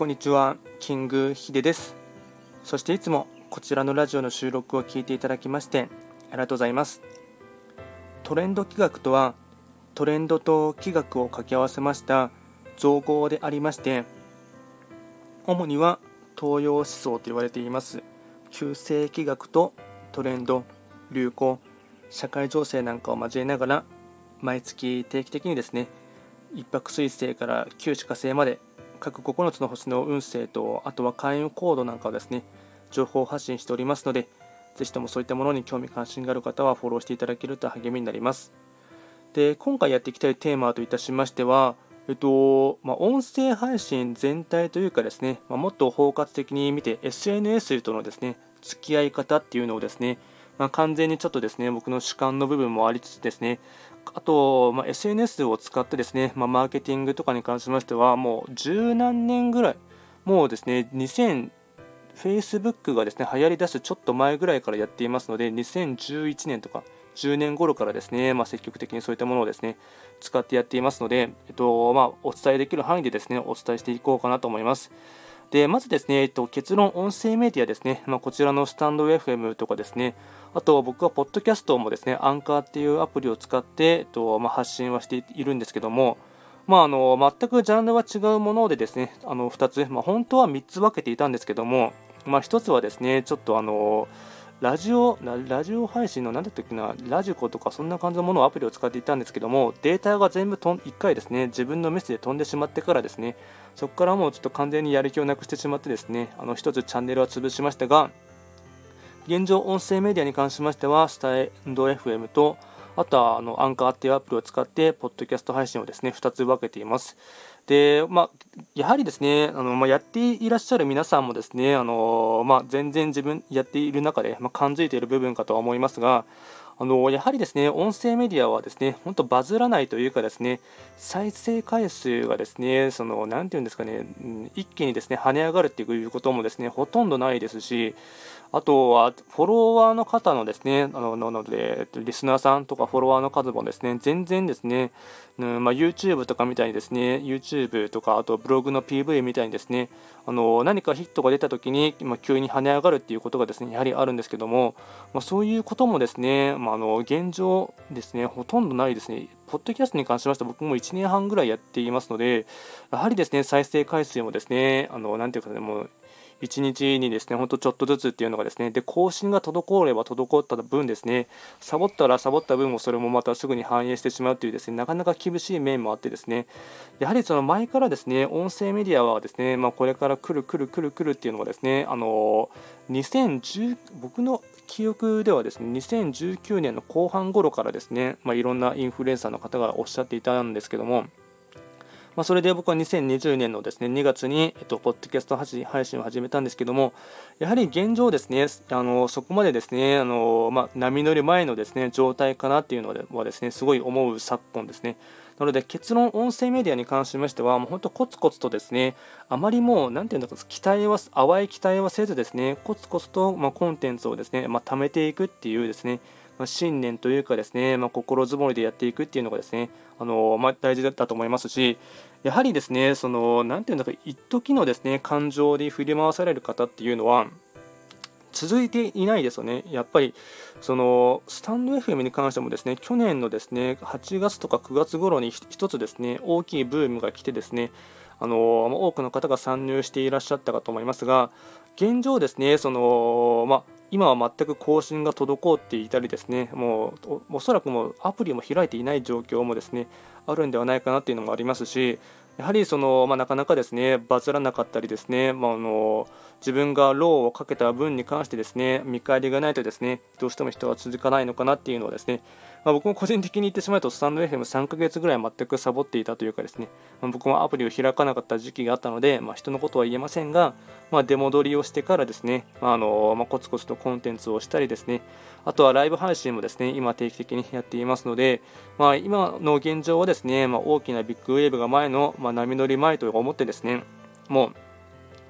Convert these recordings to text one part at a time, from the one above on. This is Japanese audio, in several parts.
こんにちは。キングヒデです。そしていつもこちらのラジオの収録を聞いていただきましてありがとうございます。トレンド企画とはトレンドと企画を掛け合わせました造語でありまして主には東洋思想と言われています旧世紀学とトレンド流行社会情勢なんかを交えながら毎月定期的にですね一泊水星から九死火星まで各9つの星の運勢とあとは開運コードなんかをですね情報発信しておりますのでぜひともそういったものに興味関心がある方はフォローしていただけると励みになります。で今回やっていきたいテーマといたしましてはえっとまあ、音声配信全体というかですね、まあ、もっと包括的に見て SNS とのですね付き合い方っていうのをですね、まあ、完全にちょっとですね僕の主観の部分もありつつですねあと、まあ、SNS を使ってですね、まあ、マーケティングとかに関しましてはもう十何年ぐらいもうですね2000 Facebook がですね流行りだすちょっと前ぐらいからやっていますので2011年とか10年頃からですね、まあ、積極的にそういったものをですね使ってやっていますので、えっとまあ、お伝えできる範囲でですねお伝えしていこうかなと思います。でまずですね、えっと、結論、音声メディアですね、まあ、こちらのスタンド FM とかですね、あと僕はポッドキャストもですね、アンカーっていうアプリを使って、えっとまあ、発信はしているんですけども、まあ、あの全くジャンルは違うものでですね、あの2つ、まあ、本当は3つ分けていたんですけども、まあ、1つはですね、ちょっとあのラジオラジオ配信の何だったっけな、ラジコとかそんな感じのものをアプリを使っていたんですけども、データが全部とん1回ですね、自分のメッセージで飛んでしまってからですね、そこからもうちょっと完全にやる気をなくしてしまってですね、あの1つチャンネルは潰しましたが、現状音声メディアに関しましては、スタインド FM と、あとはあのアンカーっていうアプリを使って、ポッドキャスト配信をですね、2つ分けています。で、まあ、やはりですね、あのまあ、やっていらっしゃる皆さんもですね、あのまあ、全然自分やっている中で、まあ、感づいている部分かとは思いますが、あのやはりですね、音声メディアはですね、本当バズらないというかですね、再生回数がですね、その、なんていうんですかね、一気にですね、跳ね上がるっていうこともですね、ほとんどないですし、あとは、フォロワーの方のですね、あのなので、リスナーさんとかフォロワーの数もですね、全然ですね、うんまあ、YouTube とかみたいにですね、YouTube とか、あとブログの PV みたいにですね、あの何かヒットが出たときに、まあ、急に跳ね上がるっていうことがですね、やはりあるんですけども、まあ、そういうこともですね、まあ、あの現状ですね、ほとんどないですね。ポッドキャストに関しましては僕も1年半ぐらいやっていますので、やはりですね、再生回数もですね、あの、なんていうかね、もう、1日にですね、ほんとちょっとずつっていうのがですね、で、更新が滞れば滞った分ですね、サボったらサボった分もそれもまたすぐに反映してしまうというですね、なかなか厳しい面もあってですね、やはりその前からですね、音声メディアはですね、まあ、これから来る来る来る来るっていうのがですね、あの2010、僕の記憶ではですね、2019年の後半頃からですね、まあ、いろんなインフルエンサーの方がおっしゃっていたんですけども、まあ、それで僕は2020年のですね2月に、えっと、ポッドキャスト配信を始めたんですけども、やはり現状ですね、あのそこまでですね、あのまあ、波乗り前のですね状態かなっていうのはですね、すごい思う昨今ですね。なので結論、音声メディアに関しましては、もう本当コツコツとですね、あまりもう、なんていうんだろう、期待は、淡い期待はせずですね、コツコツと、まあ、コンテンツをですね、まあ、貯めていくっていうですね、まあ、信念というかですね、まあ、心づもりでやっていくっていうのがですね、あのまあ、大事だったと思いますし、やはりですね、その、なんていうんだか、一時のですね、感情で振り回される方っていうのは、続いていないですよね。やっぱり、その、スタンド FM に関してもですね、去年のですね、8月とか9月頃に一つですね、大きいブームが来てですね、あの多くの方が参入していらっしゃったかと思いますが、現状ですね、その、まあ、今は全く更新が滞っていたりですね、もうおそらくもうアプリも開いていない状況もですね、あるんではないかなっていうのもありますし、やはりその、まあ、なかなかですね、バズらなかったりですね、まあ、あの自分がローをかけた分に関してですね、見返りがないとですね、どうしても人は続かないのかなっていうのはですね、まあ、僕も個人的に言ってしまうと、スタンド FM3 ヶ月ぐらい全くサボっていたというかですね、まあ、僕もアプリを開かなかった時期があったので、まあ、人のことは言えませんが、まあ、出戻りをしてからですね、まあのまあ、コツコツとコンテンツをしたりですね、あとはライブ配信もですね、今定期的にやっていますので、まあ、今の現状はですね、まあ、大きなビッグウェーブが前の、まあ、波乗り前と思ってですね、もう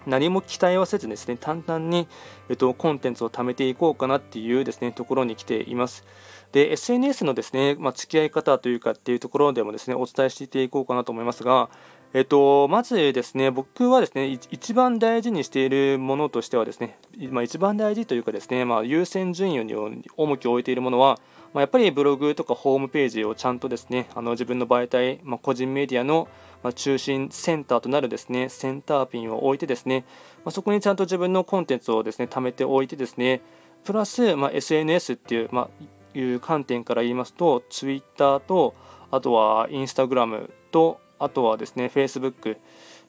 何も期待はせずですね、淡々に、えっと、コンテンツを貯めていこうかなっていうですね、ところに来ています。で、SNS のですね、まあ、付き合い方というかっていうところでもですね、お伝えしていこうかなと思いますが、えっと、まずですね、僕はですね、一番大事にしているものとしてはですね、まあ、一番大事というかですね、まあ、優先順位に重きを置いているものは、まあ、やっぱりブログとかホームページをちゃんとですね、あの自分の媒体、まあ、個人メディアのま中心センターとなるですね、センターピンを置いてですね、ま、そこにちゃんと自分のコンテンツをですね、貯めておいてですね、プラス、ま、SNS っていう、まあ、いう観点から言いますと、Twitter と、あとは Instagram と、あとはですね、Facebook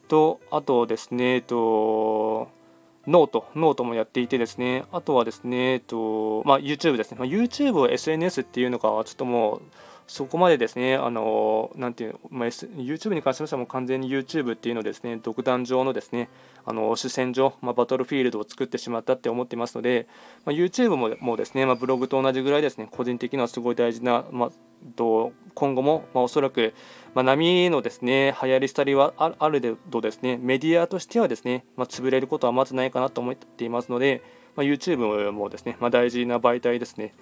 と、あとですね、えっと、 note、note もやっていてですね、あとはですね、えっと、まあ、YouTube ですね、まあ、YouTube を SNS っていうのかはちょっともう、そこまでですね、あのなんていうまあ、YouTube に関しましてはもう完全に YouTube っていうのですね、独壇場のですね、あの主戦場、まあ、 battlefield を作ってしまったって思っていますので、まあ、YouTube ももですね、まあ、ブログと同じぐらいですね、個人的にはすごい大事な、まあ、と今後も、まあ、おそらく、まあ、波のですね流行り廃りはある程度ですねメディアとしてはですね、まあ、潰れることはまずないかなと思っていますので、まあ、YouTube もですね、まあ、大事な媒体ですね。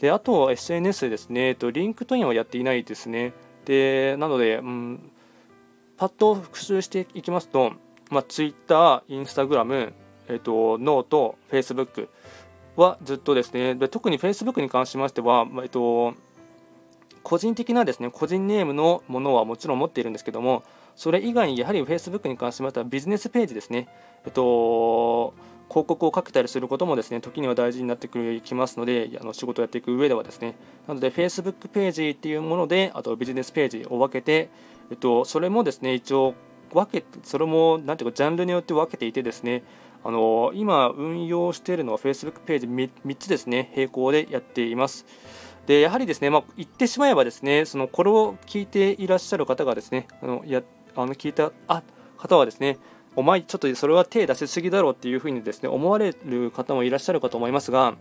であと SNS ですね、えっと、 LinkedIn はやっていないですね。でなので、うん、パッと復習していきますと、まあ、Twitter、Instagram、えっと、 note、Facebook はずっとですね、で特に Facebook に関しましては、まあえっと、個人的なですね個人ネームのものはもちろん持っているんですけどもそれ以外にやはり Facebook に関しましてはビジネスページですね、えっと、広告をかけたりすることもですね時には大事になってきますのであの仕事をやっていく上ではですねなので Facebook ページっていうものであとビジネスページを分けて、えっと、それもですね一応分けそれもなんていうかジャンルによって分けていてですねあの今運用しているのは Facebook ページ 3, 3つですね並行でやっています。でやはりですね、まあ、言ってしまえばですねそのこれを聞いていらっしゃる方がですねあのやあの聞いたあ方はですねお前ちょっとそれは手出しすぎだろうっていうふうにですね思われる方もいらっしゃるかと思いますが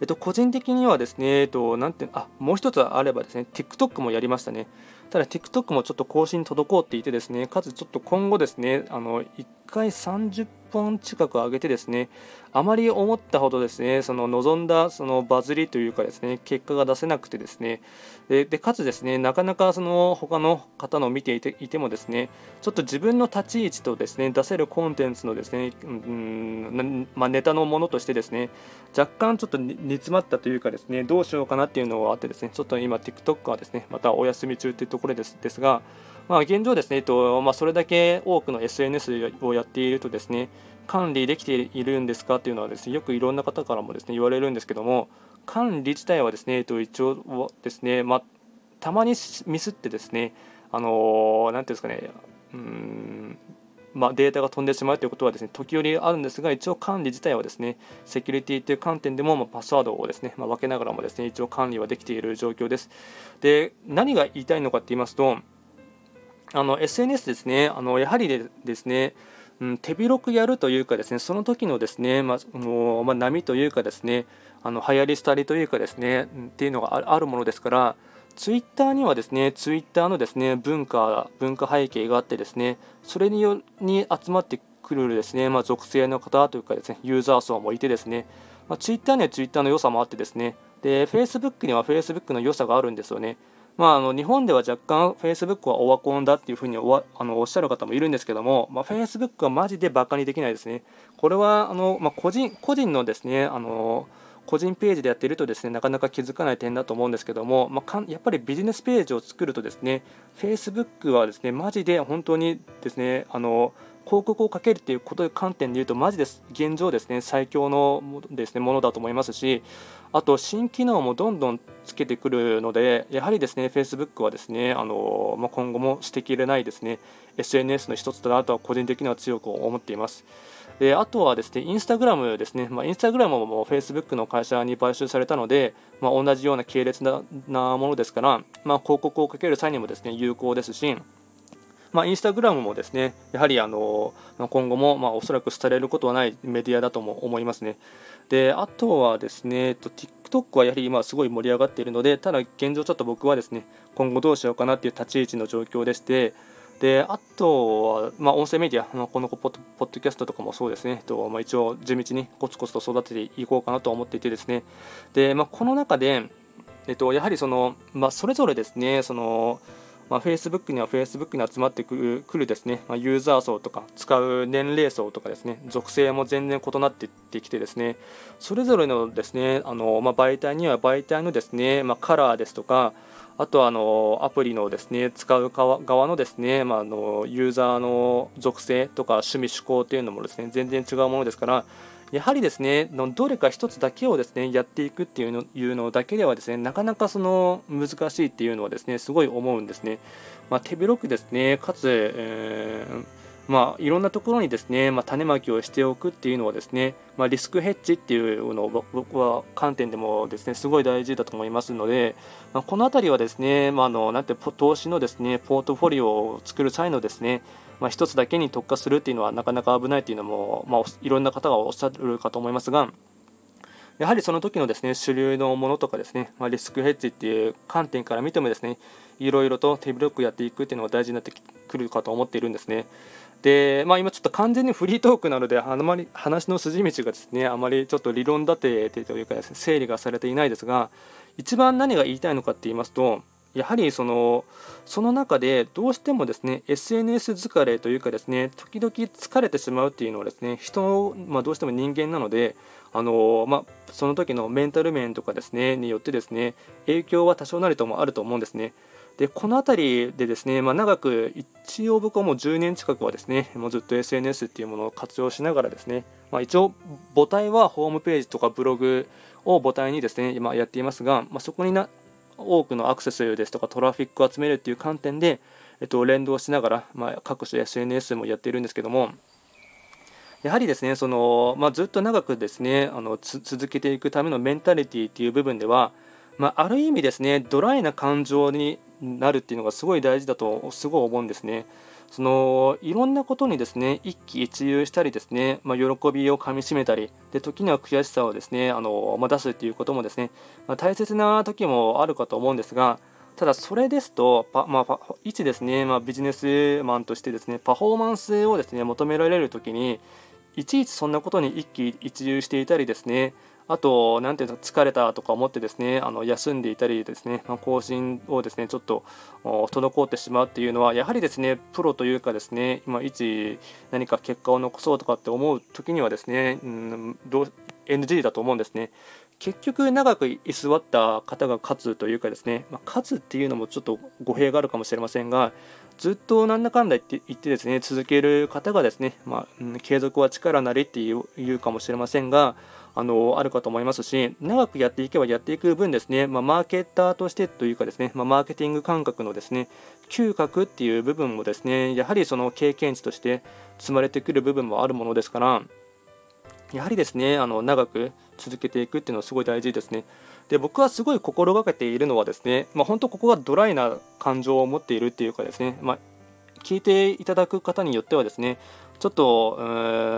えっと、個人的にはですね、えっと、なんてあもう一つあればですね、TikTok もやりましたね。ただ、TikTok もちょっと更新滞っていてですね、かつちょっと今後ですね、あの1回30本近く上げてですね、あまり思ったほどですね、その望んだそのバズりというかですね、結果が出せなくてですね、でかつですね、なかなかその他の方の見ていていてもですね、ちょっと自分の立ち位置とですね、出せるコンテンツのですね、うんまあ、ネタのものとしてですね、若干ちょっと煮詰まったというかですね、どうしようかなっていうのがあってですね、ちょっと今 TikTok はですね、またお休み中というところですですが、まあ、現状ですね、えっとまあ、それだけ多くの SNS をやっているとですね、管理できているんですか？っていうのはですねよくいろんな方からもですね言われるんですけども管理自体はですね、えっと、一応ですね、まあ、たまにミスってですねあのなんていうんですかねうんまあ、データが飛んでしまうということはですね時折あるんですが一応管理自体はですねセキュリティという観点でも、まパスワードをですね、まあ、分けながらもですね一応管理はできている状況です。で何が言いたいのかって言いますとあの SNS ですねあのやはりですねうん、手広くやるというかですねその時のですね、まあのまあ、波というかですねあの流行り廃りというかですねっていうのがあるものですからツイッターにはですねツイッターのですね文化文化背景があってですねそれによに集まってくるですね、まあ、属性の方というかですねユーザー層もいてですね、まあ、ツイッターにはツイッターの良さもあってですねで Facebook には Facebook の良さがあるんですよね。まあ、あの日本では若干 Facebook はオワコンだっていうふうにおあのおっしゃる方もいるんですけども、まあ、Facebook はマジでバカにできないですね。これはあの、まあ、個人個人のですねあの個人ページでやっているとですねなかなか気づかない点だと思うんですけども、まあ、やっぱりビジネスページを作るとですね Facebook はですねマジで本当にですねあの広告をかけるということで観点で言うとマジです。現状ですね。最強のですね。ものだと思いますしあと新機能もどんどんつけてくるので、やはりですね Facebook はですねあの、まあ、今後も捨てきれないですね。SNS の一つだなとは個人的には強く思っています。であとはですねインスタグラムですね、まあ、インスタグラムも Facebook の会社に買収されたので、まあ、同じような系列なものですから、まあ、広告をかける際にもですね有効ですし、まあ、インスタグラムもですねやはりあの今後もまあおそらく廃れることはないメディアだとも思いますね。であとはですね、TikTok はやはり今すごい盛り上がっているので、ただ現状ちょっと僕はですね今後どうしようかなっていう立ち位置の状況でして、であとは、まあ、音声メディア、まあ、このポッドキャストとかもそうですね、とまあ、一応地道にコツコツと育てていこうかなと思っていてですね、でまあ、この中で、えっと、やはりその、まあ、それぞれですね、そのまあ、Facebook には Facebook に集まってくるくるですね、まあ、ユーザー層とか使う年齢層とかですね属性も全然異なってってきてですねそれぞれのですねあの、まあ、媒体には媒体のですね、まあ、カラーですとかあとはあのアプリのですね使う側のですね、まあ、あのユーザーの属性とか趣味趣向というのもですね全然違うものですからやはりですねどれか1つだけをですねやっていくっていうのいうのだけではですねなかなかその難しいっていうのはですねすごい思うんですね。まあ、手広くですねかつ、えーまあ、いろんなところにですね、まあ、種まきをしておくっていうのはですね、まあ、リスクヘッジっていうのを僕は観点でもですねすごい大事だと思いますので、まあ、この辺りはですね、まあ、あのなんて投資のですねポートフォリオを作る際のですねまあ、1つだけに特化するっていうのはなかなか危ないというのも、まあ、いろんな方がおっしゃるかと思いますが、やはりその時のですね主流のものとかですね、まあ、リスクヘッジっていう観点から見てもですねいろいろと手広くやっていくっていうのが大事になってくるかと思っているんですね。で、まあ、今ちょっと完全にフリートークなのであまり話の筋道がですねあまりちょっと理論立ててというか、ね、整理がされていないですが一番何が言いたいのかって言いますとやはりそのその中でどうしてもですね SNS 疲れというかですね時々疲れてしまうっていうのはですね人、まあ、どうしても人間なのであの、まあ、その時のメンタル面とかですねによってですね影響は多少なりともあると思うんですね。でこの辺りでですね、まあ、長く一応僕はもう10年近くはですねもうずっと SNS っていうものを活用しながらですね、まあ、一応母体はホームページとかブログを母体にですね今やっていますが、まあ、そこにな多くのアクセスですとかトラフィックを集めるっていう観点で、えっと、連動しながら、まあ、各種 SNS もやっているんですけどもやはりですねその、まあ、ずっと長くですねあの続けていくためのメンタリティっていう部分では、まあ、ある意味ですねドライな感情になるっていうのがすごい大事だとすごい思うんですね。そのいろんなことにですね一喜一憂したりですね、まあ、喜びをかみしめたりで時には悔しさをですねあの、まあ、出すということもですね、まあ、大切な時もあるかと思うんですがただそれですとパ、まあ、一ですね、まあ、ビジネスマンとしてですねパフォーマンスをですね求められる時にいちいちそんなことに一喜一憂していたりですねあと、なていうの、疲れたとか思ってですね、あの休んでいたりですね、ま、更新をですね、ちょっと滞ってしまうっていうのは、やはりですね、プロというかですね、今、一何か結果を残そうとかって思う時にはですね、うん、どう NG だと思うんですね。結局長く居座った方が勝つというかですね、まあ、勝つっていうのもちょっと語弊があるかもしれませんがずっとなんだかんだ言って言ってですね続ける方がですね、まあ、継続は力なりっていう言うかもしれませんがあのあるかと思いますし長くやっていけばやっていく分ですね、まあ、マーケッターとしてというかですね、まあ、マーケティング感覚のですね嗅覚っていう部分もですねやはりその経験値として積まれてくる部分もあるものですからやはりですねあの長く続けていくっていうのはすごい大事ですね。で僕はすごい心がけているのはですね、まあ、本当ここがドライな感情を持っているっていうかですね、まあ、聞いていただく方によってはですねちょっと、う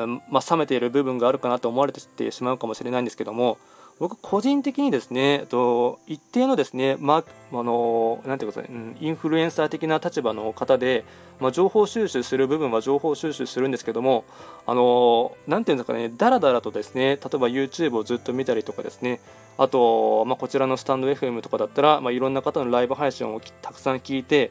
んまあ、冷めている部分があるかなと思われてしまうかもしれないんですけども僕個人的にですねと一定のですね、まあのなんていうか、インフルエンサー的な立場の方で、まあ、情報収集する部分は情報収集するんですけどもあのなんていうんですかねだらだらとですね例えば YouTube をずっと見たりとかですねあと、まあ、こちらのスタンド FM とかだったら、まあ、いろんな方のライブ配信をたくさん聞いて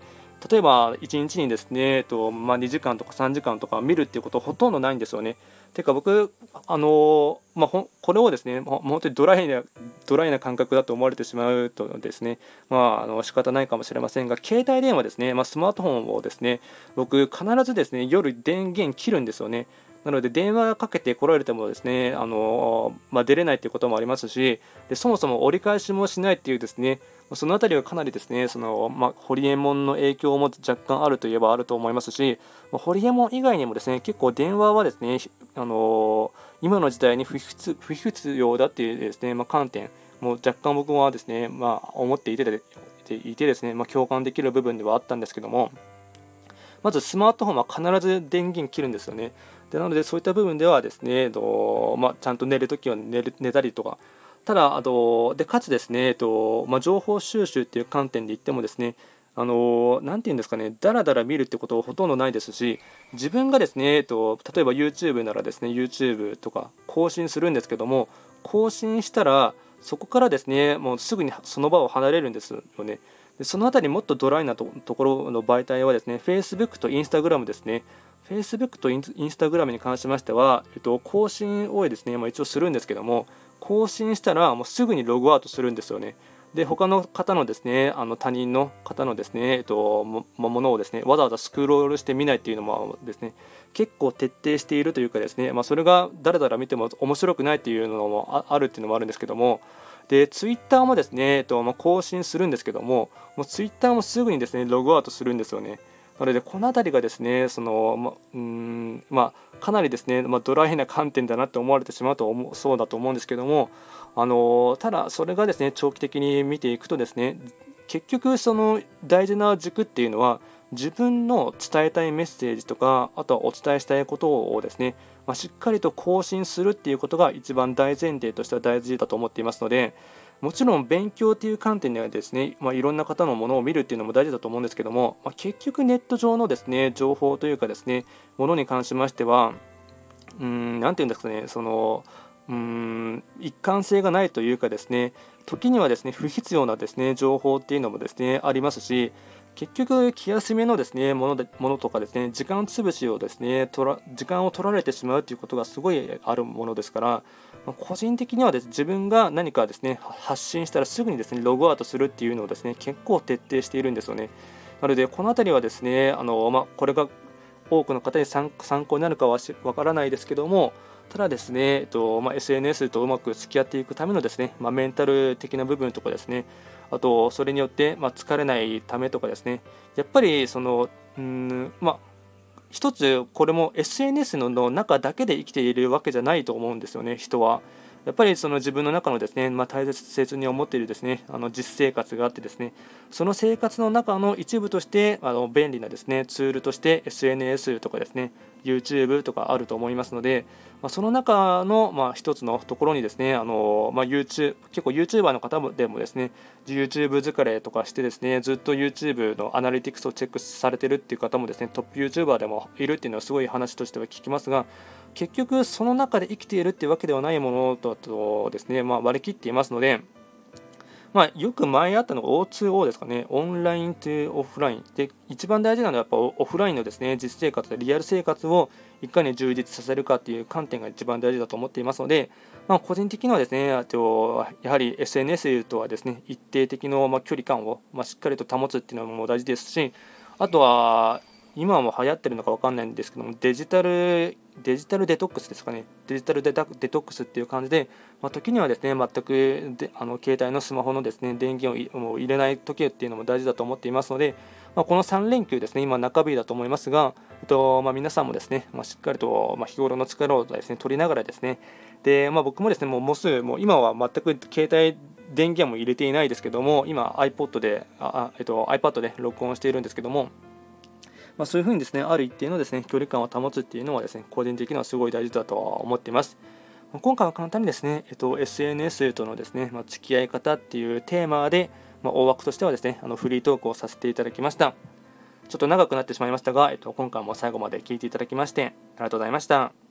例えば1日にですね、えっとまあ、2時間とか3時間とか見るっていうことほとんどないんですよね。てか僕、あのまあ、これをですね、まあ、本当にドライなドライな感覚だと思われてしまうとですね、まあ、あの仕方ないかもしれませんが、携帯電話ですね、まあ、スマートフォンをですね、僕、必ずですね夜電源切るんですよね。なので電話かけて来られてもですねあの、まあ、出れないということもありますしでそもそも折り返しもしないっていうですねその辺りはかなりですねその、まあ、ホリエモンの影響も若干あるといえばあると思いますし、まあ、ホリエモン以外にもですね結構電話はですねあの今の時代に不必不必要だっていうですね、まあ、観点も若干僕はですね、まあ、思っていていてですね、まあ、共感できる部分ではあったんですけどもまずスマートフォンは必ず電源切るんですよね。でなのでそういった部分ではですね、えっとまあ、ちゃんと寝るときは寝る寝たりとか。ただあとでかつですね、えっとまあ、情報収集っていう観点で言ってもですねあのなて言うんですかね、だらだら見るってことはほとんどないですし、自分がですね、えっと、例えば YouTube ならですね、YouTube とか更新するんですけども、更新したら、そこからですねもうすぐにその場を離れるんですよね。でそのあたりもっとドライなところの媒体はですね Facebook と Instagram ですね。Facebook と Instagram に関しましては、えっと、更新をですね、まあ、一応するんですけども更新したらもうすぐにログアウトするんですよね。で他の方のですねあの他人の方のですね、えっと、もものをですねわざわざスクロールしてみないっていうのもですね結構徹底しているというかですね、まあ、それが誰々見ても面白くないっていうのもあるっていうのもあるんですけどもでツイッターもですね、えっとまあ、更新するんですけどももうツイッターもすぐにですねログアウトするんですよね。なのでこの辺りがですねその、まうんまあ、かなりですね、まあ、ドライな観点だなって思われてしまうと思そうだと思うんですけどもあのただそれがですね長期的に見ていくとですね結局その大事な軸っていうのは自分の伝えたいメッセージとかあとはお伝えしたいことをですね、まあ、しっかりと更新するっていうことが一番大前提としては大事だと思っていますのでもちろん勉強っていう観点ではですね、まあ、いろんな方のものを見るっていうのも大事だと思うんですけども、まあ、結局ネット上のですね情報というかですねものに関しましてはうん何て言うんですかねそのうん一貫性がないというかですね時にはですね不必要なですね情報っていうのもですねありますし結局気休めのですねものでものとかですね時間潰しをですねとら時間を取られてしまうということがすごいあるものですから、ま個人的にはです、ね、自分が何かですね発信したらすぐにですねログアウトするっていうのをですね結構徹底しているんですよね。なのでこの辺りはですねあの、まこれが多くの方に参考になるかはわからないですけどもただですね、えっとまあ、SNS とうまく付き合っていくためのですね、まあ、メンタル的な部分とかですね、あとそれによって、まあ、疲れないためとかですね、やっぱりその、うんまあ、一つこれも SNS の中だけで生きているわけじゃないと思うんですよね、人は。やっぱりその自分の中のですね、まあ、大切に思っているですねあの実生活があってですねその生活の中の一部としてあの便利なですねツールとして SNS とかですね YouTube とかあると思いますので、まあ、その中の、まあ、一つのところにですねあの、まあ、YouTube 結構 YouTuber の方でもですね YouTube 疲れとかしてですねずっと YouTube のアナリティクスをチェックされてるっていう方もですねトップ YouTuber でもいるっていうのはすごい話としては聞きますが結局その中で生きているっていうわけではないものととですね、まあ、割り切っていますのでまあ、よく前あったのが O2O ですかね、オンラインとオフライン。で、一番大事なのはやっぱオフラインのですね、実生活でリアル生活をいかに充実させるかっていう観点が一番大事だと思っていますので、まあ、個人的にはですね、あとやはり SNS とはですね、一定的のま距離感をましっかりと保つっていうのも大事ですし、あとは今も流行ってるのか分かんないんですけどもデジタルデジタルデトックスですかね。デジタルデトックスっていう感じで、まあ、時にはですね全くであの携帯のスマホのですね電源を入れない時っていうのも大事だと思っていますので、まあ、この3連休ですね今中日だと思いますが、えっとまあ、皆さんもですね、まあ、しっかりと、まあ、日頃の力をですね取りながらですねで、まあ、僕もですねもうもうすぐもう今は全く携帯電源も入れていないですけども今 iPod であ、えっと、iPad で録音しているんですけどもまあ、そういうふうにですねある一定のですね距離感を保つっていうのはですね個人的にはすごい大事だとは思っています。今回は簡単にですね、えっと、SNS とのですね、まあ、付き合い方っていうテーマで、まあ、大枠としてはですねあのフリートークをさせていただきました。ちょっと長くなってしまいましたが、えっと、今回も最後まで聞いていただきましてありがとうございました。